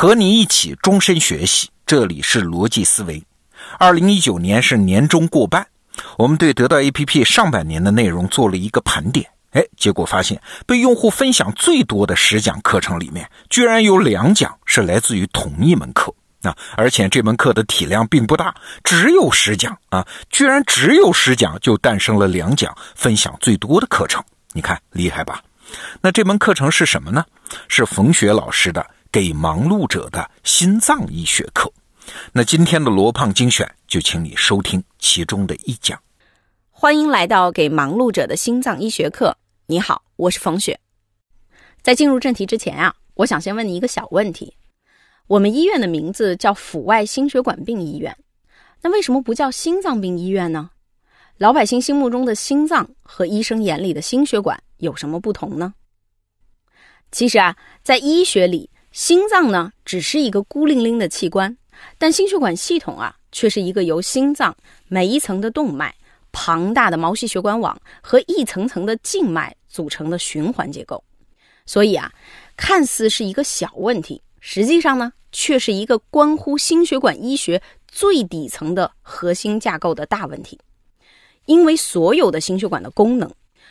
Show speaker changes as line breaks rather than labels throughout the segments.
和你一起终身学习。这里是逻辑思维。二零一九年是年终过半，我们对得到 APP 上半年的内容做了一个盘点。哎，结果发现被用户分享最多的十讲课程里面，居然有两讲是来自于同一门课啊！而且这门课的体量并不大，只有十讲啊，居然只有十讲就诞生了两讲分享最多的课程，你看厉害吧？那这门课程是什么呢？是冯雪老师的《给忙碌者的心脏医学课》。那今天的罗胖精选就请你收听其中的一讲。
欢迎来到《给忙碌者的心脏医学课》。你好，我是冯雪。在进入正题之前啊，我想先问你一个小问题：我们医院的名字叫阜外心血管病医院，那为什么不叫心脏病医院呢？老百姓心目中的心脏和医生眼里的心血管有什么不同呢？其实啊，在医学里，心脏呢只是一个孤零零的器官，但心血管系统啊却是一个由心脏每一层的动脉。庞大的毛细血管网和一层层的静脉组成的循环结构，所以啊，看似是一个小问题，实际上呢，却是一个关乎心血管医学最底层的核心架构的大问题。因为所有的心血管的功能，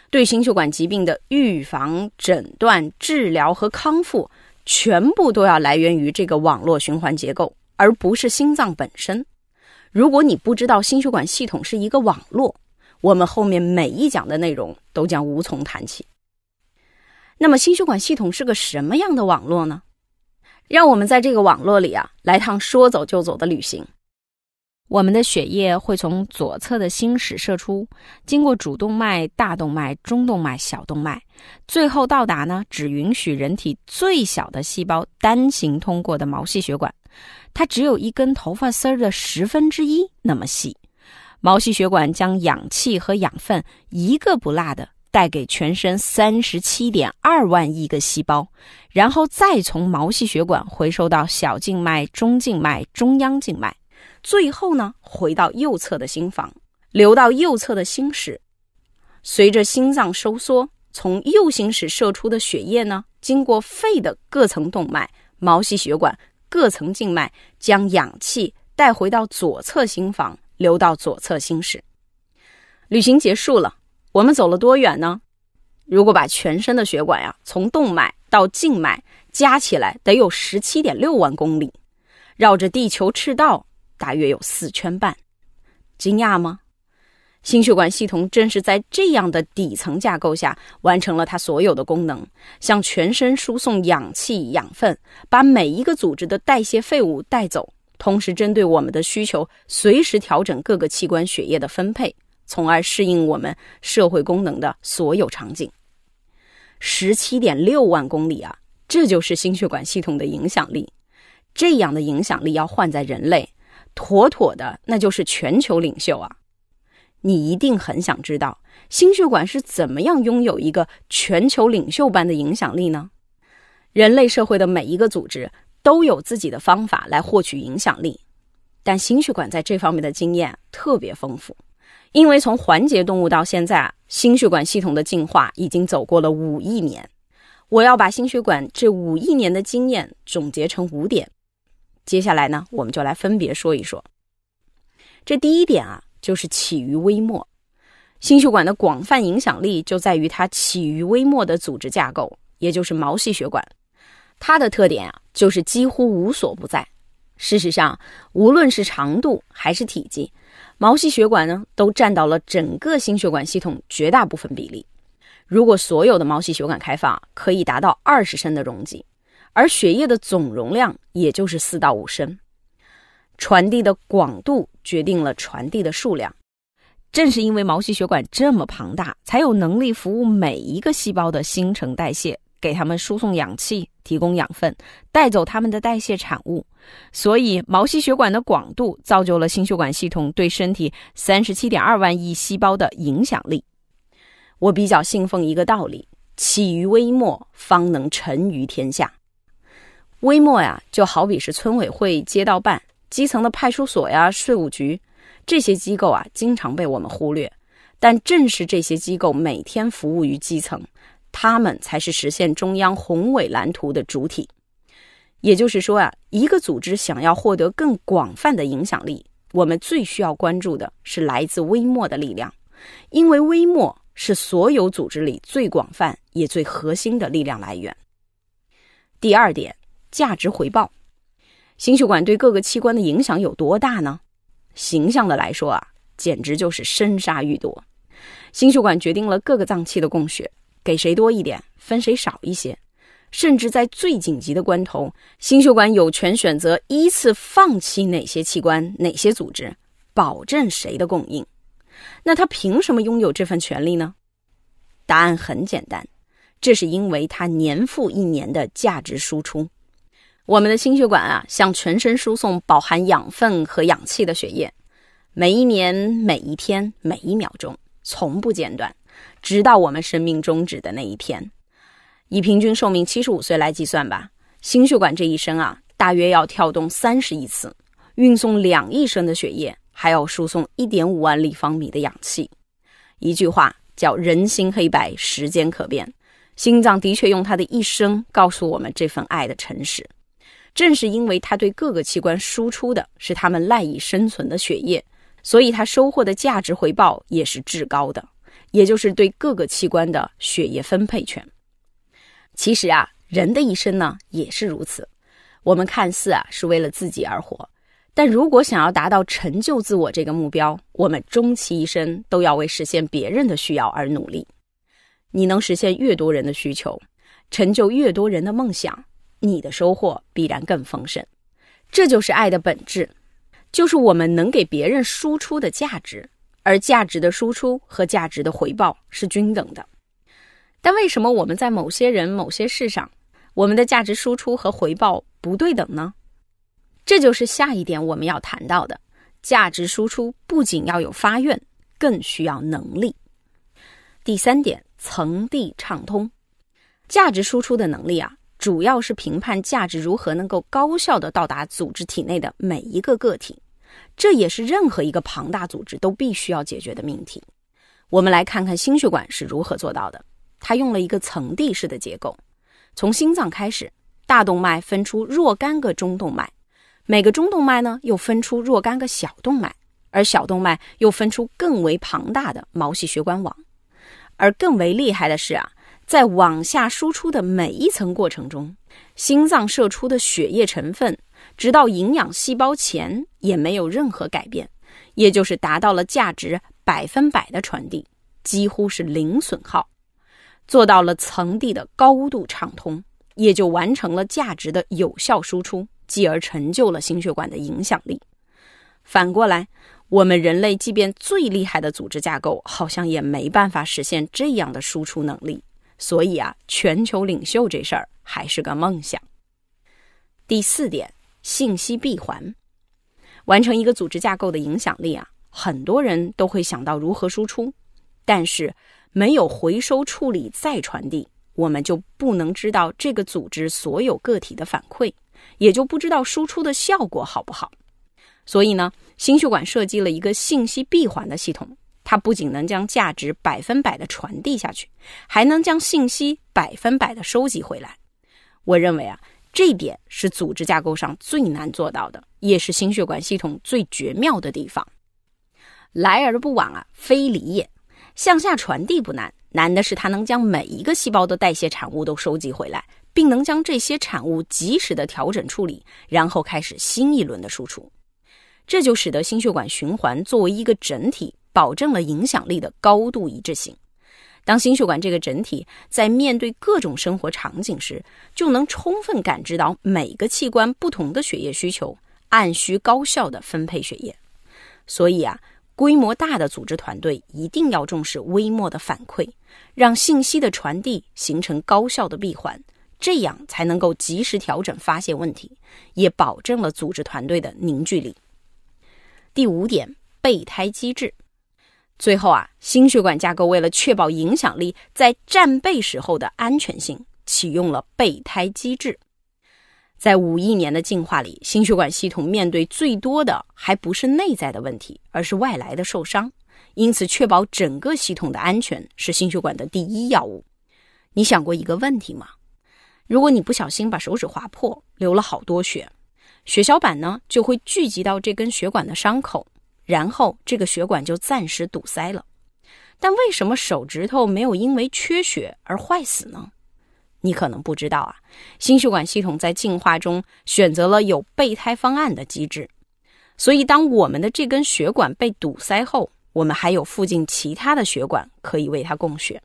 对心血管疾病的预防、诊断、治疗和康复，全部都要来源于这个网络循环结构，而不是心脏本身。如果你不知道心血管系统是一个网络，我们后面每一讲的内容都将无从谈起。那么，心血管系统是个什么样的网络呢？让我们在这个网络里啊，来趟说走就走的旅行。我们的血液会从左侧的心室射出，经过主动脉、大动脉、中动脉、小动脉，最后到达呢，只允许人体最小的细胞单行通过的毛细血管。它只有一根头发丝儿的十分之一那么细，毛细血管将氧气和养分一个不落的带给全身三十七点二万亿个细胞，然后再从毛细血管回收到小静脉、中静脉、中央静脉，最后呢回到右侧的心房，流到右侧的心室。随着心脏收缩，从右心室射出的血液呢，经过肺的各层动脉、毛细血管。各层静脉将氧气带回到左侧心房，流到左侧心室。旅行结束了，我们走了多远呢？如果把全身的血管呀，从动脉到静脉加起来，得有十七点六万公里，绕着地球赤道大约有四圈半。惊讶吗？心血管系统正是在这样的底层架构下完成了它所有的功能，向全身输送氧气、养分，把每一个组织的代谢废物带走，同时针对我们的需求，随时调整各个器官血液的分配，从而适应我们社会功能的所有场景。十七点六万公里啊，这就是心血管系统的影响力。这样的影响力要换在人类，妥妥的那就是全球领袖啊！你一定很想知道，心血管是怎么样拥有一个全球领袖般的影响力呢？人类社会的每一个组织都有自己的方法来获取影响力，但心血管在这方面的经验特别丰富，因为从环节动物到现在，心血管系统的进化已经走过了五亿年。我要把心血管这五亿年的经验总结成五点，接下来呢，我们就来分别说一说。这第一点啊。就是起于微末，心血管的广泛影响力就在于它起于微末的组织架构，也就是毛细血管。它的特点啊，就是几乎无所不在。事实上，无论是长度还是体积，毛细血管呢，都占到了整个心血管系统绝大部分比例。如果所有的毛细血管开放，可以达到二十升的容积，而血液的总容量也就是四到五升。传递的广度决定了传递的数量，正是因为毛细血管这么庞大，才有能力服务每一个细胞的新陈代谢，给他们输送氧气、提供养分、带走他们的代谢产物。所以，毛细血管的广度造就了心血管系统对身体三十七点二万亿细胞的影响力。我比较信奉一个道理：起于微末，方能沉于天下。微末呀，就好比是村委会、街道办。基层的派出所呀、税务局，这些机构啊，经常被我们忽略。但正是这些机构每天服务于基层，他们才是实现中央宏伟蓝图的主体。也就是说啊，一个组织想要获得更广泛的影响力，我们最需要关注的是来自微末的力量，因为微末是所有组织里最广泛也最核心的力量来源。第二点，价值回报，心血管对各个器官的影响有多大呢？形象的来说啊，简直就是生杀予夺。心血管决定了各个脏器的供血，给谁多一点，分谁少一些。甚至在最紧急的关头，心血管有权选择依次放弃哪些器官、哪些组织，保证谁的供应。那他凭什么拥有这份权利呢？答案很简单，这是因为他年复一年的价值输出。我们的心血管啊，向全身输送饱含养分和氧气的血液，每一年、每一天、每一秒钟，从不间断，直到我们生命终止的那一天。以平均寿命七十五岁来计算吧，心血管这一生啊，大约要跳动三十亿次，运送两亿升的血液，还要输送一点五万立方米的氧气。一句话叫“人心黑白，时间可变”。心脏的确用它的一生告诉我们这份爱的诚实。正是因为它对各个器官输出的是他们赖以生存的血液，所以它收获的价值回报也是至高的，也就是对各个器官的血液分配权。其实啊，人的一生呢也是如此。我们看似啊是为了自己而活，但如果想要达到成就自我这个目标，我们终其一生都要为实现别人的需要而努力。你能实现越多人的需求，成就越多人的梦想，你的收获必然更丰盛。这就是爱的本质，就是我们能给别人输出的价值，而价值的输出和价值的回报是均等的。但为什么我们在某些人、某些事上，我们的价值输出和回报不对等呢？这就是下一点我们要谈到的：价值输出不仅要有发愿，更需要能力。第三点，层递畅通。价值输出的能力啊，主要是评判价值如何能够高效的到达组织体内的每一个个体，这也是任何一个庞大组织都必须要解决的命题。我们来看看心血管是如何做到的。它用了一个层递式的结构，从心脏开始，大动脉分出若干个中动脉，每个中动脉呢又分出若干个小动脉，而小动脉又分出更为庞大的毛细血管网。而更为厉害的是啊，在往下输出的每一层过程中，心脏射出的血液成分，直到营养细胞前也没有任何改变，也就是达到了价值百分百的传递，几乎是零损耗。做到了层递的高度畅通，也就完成了价值的有效输出，继而成就了心血管的影响力。反过来，我们人类即便最厉害的组织架构，好像也没办法实现这样的输出能力。所以啊，全球领袖这事儿还是个梦想。第四点，信息闭环，完成一个组织架构的影响力啊，很多人都会想到如何输出，但是。没有回收处理再传递，我们就不能知道这个组织所有个体的反馈，也就不知道输出的效果好不好。所以呢，心血管设计了一个信息闭环的系统，它不仅能将价值百分百的传递下去，还能将信息百分百的收集回来。我认为啊，这点是组织架构上最难做到的，也是心血管系统最绝妙的地方。来而不往啊，非礼也。向下传递不难，难的是它能将每一个细胞的代谢产物都收集回来，并能将这些产物及时的调整处理，然后开始新一轮的输出。这就使得心血管循环作为一个整体，保证了影响力的高度一致性。当心血管这个整体在面对各种生活场景时，就能充分感知到每个器官不同的血液需求，按需高效的分配血液。所以啊。规模大的组织团队一定要重视微末的反馈，让信息的传递形成高效的闭环，这样才能够及时调整发现问题，也保证了组织团队的凝聚力。第五点，备胎机制。最后啊，心血管架构为了确保影响力在战备时候的安全性，启用了备胎机制。在五亿年的进化里，心血管系统面对最多的还不是内在的问题，而是外来的受伤。因此，确保整个系统的安全是心血管的第一要务。你想过一个问题吗？如果你不小心把手指划破，流了好多血，血小板呢就会聚集到这根血管的伤口，然后这个血管就暂时堵塞了。但为什么手指头没有因为缺血而坏死呢？你可能不知道啊，心血管系统在进化中选择了有备胎方案的机制，所以当我们的这根血管被堵塞后，我们还有附近其他的血管可以为它供血。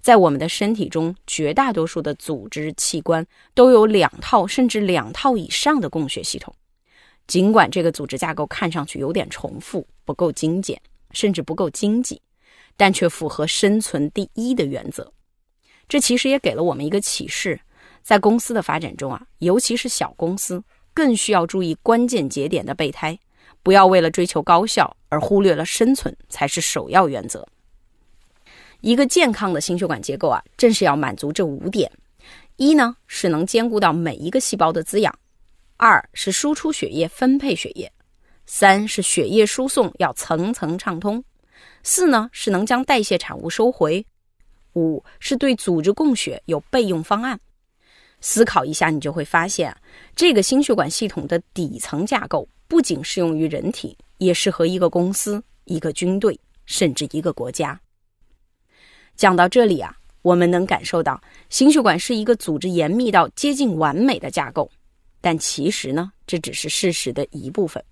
在我们的身体中，绝大多数的组织器官都有两套甚至两套以上的供血系统。尽管这个组织架构看上去有点重复、不够精简，甚至不够经济，但却符合生存第一的原则。这其实也给了我们一个启示：在公司的发展中啊，尤其是小公司，更需要注意关键节点的备胎，不要为了追求高效而忽略了生存才是首要原则。一个健康的心血管结构啊，正是要满足这五点：一呢是能兼顾到每一个细胞的滋养；二是输出血液、分配血液；三是血液输送要层层畅通；四呢是能将代谢产物收回；五是对组织供血有备用方案。思考一下，你就会发现，这个心血管系统的底层架构不仅适用于人体，也适合一个公司、一个军队，甚至一个国家。讲到这里啊，我们能感受到心血管是一个组织严密到接近完美的架构，但其实呢，这只是事实的一部分。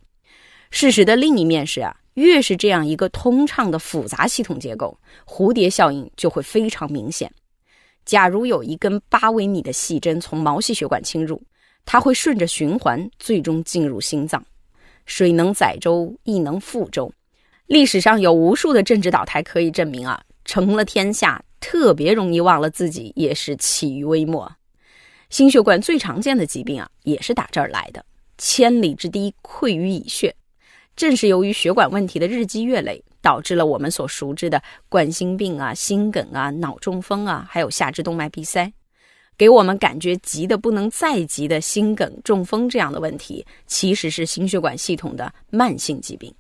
事实的另一面是啊，越是这样一个通畅的复杂系统结构，蝴蝶效应就会非常明显。假如有一根八微米的细针从毛细血管侵入，它会顺着循环最终进入心脏。水能载舟，亦能覆舟。历史上有无数的政治倒台可以证明啊。成了天下，特别容易忘了自己，也是起于微末。心血管最常见的疾病啊，也是打这儿来的。千里之堤溃于蚁穴，正是由于血管问题的日积月累，导致了我们所熟知的冠心病啊、心梗啊、脑中风啊，还有下肢动脉闭塞，给我们感觉急得不能再急的心梗、中风这样的问题，其实是心血管系统的慢性疾病。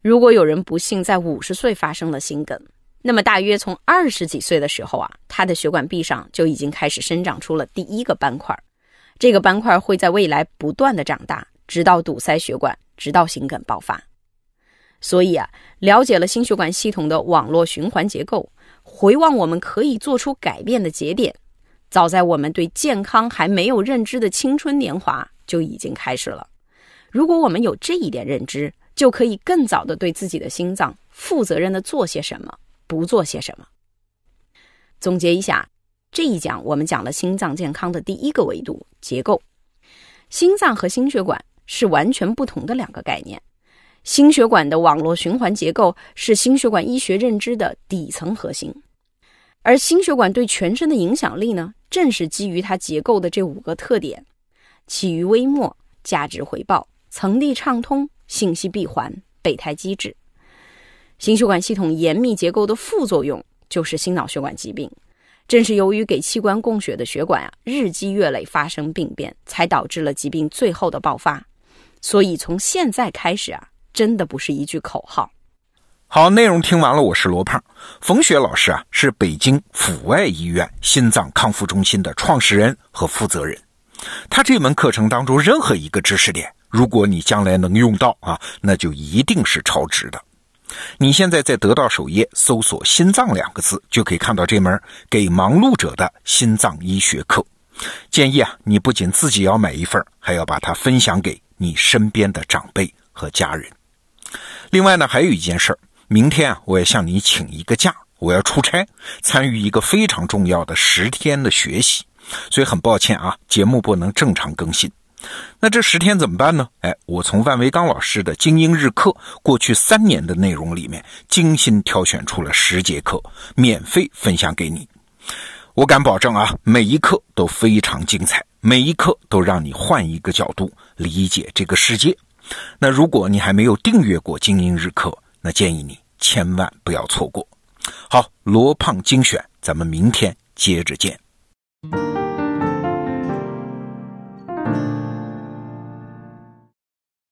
如果有人不幸在五十岁发生了心梗，那么，大约从二十几岁的时候啊，他的血管壁上就已经开始生长出了第一个斑块。这个斑块会在未来不断的长大，直到堵塞血管，直到心梗爆发。所以啊，了解了心血管系统的网络循环结构，回望我们可以做出改变的节点，早在我们对健康还没有认知的青春年华就已经开始了。如果我们有这一点认知，就可以更早的对自己的心脏负责任的做些什么。不做些什么？总结一下，这一讲我们讲了心脏健康的第一个维度——结构。心脏和心血管是完全不同的两个概念。心血管的网络循环结构是心血管医学认知的底层核心，而心血管对全身的影响力呢，正是基于它结构的这五个特点：起于微末、价值回报、层递畅通、信息闭环、备胎机制。心血管系统严密结构的副作用就是心脑血管疾病，正是由于给器官供血的血管啊日积月累发生病变，才导致了疾病最后的爆发。所以从现在开始啊，真的不是一句口号。
好，内容听完了，我是罗胖，冯雪老师啊是北京阜外医院心脏康复中心的创始人和负责人。他这门课程当中任何一个知识点，如果你将来能用到啊，那就一定是超值的。你现在在得到首页搜索“心脏”两个字，就可以看到这门给忙碌者的心脏医学课。建议啊，你不仅自己要买一份，还要把它分享给你身边的长辈和家人。另外呢，还有一件事儿，明天啊，我要向你请一个假，我要出差，参与一个非常重要的十天的学习，所以很抱歉啊，节目不能正常更新。那这十天怎么办呢？哎，我从万维刚老师的精英日课过去三年的内容里面，精心挑选出了十节课，免费分享给你。我敢保证啊，每一课都非常精彩，每一课都让你换一个角度理解这个世界。那如果你还没有订阅过精英日课，那建议你千万不要错过。好，罗胖精选，咱们明天接着见。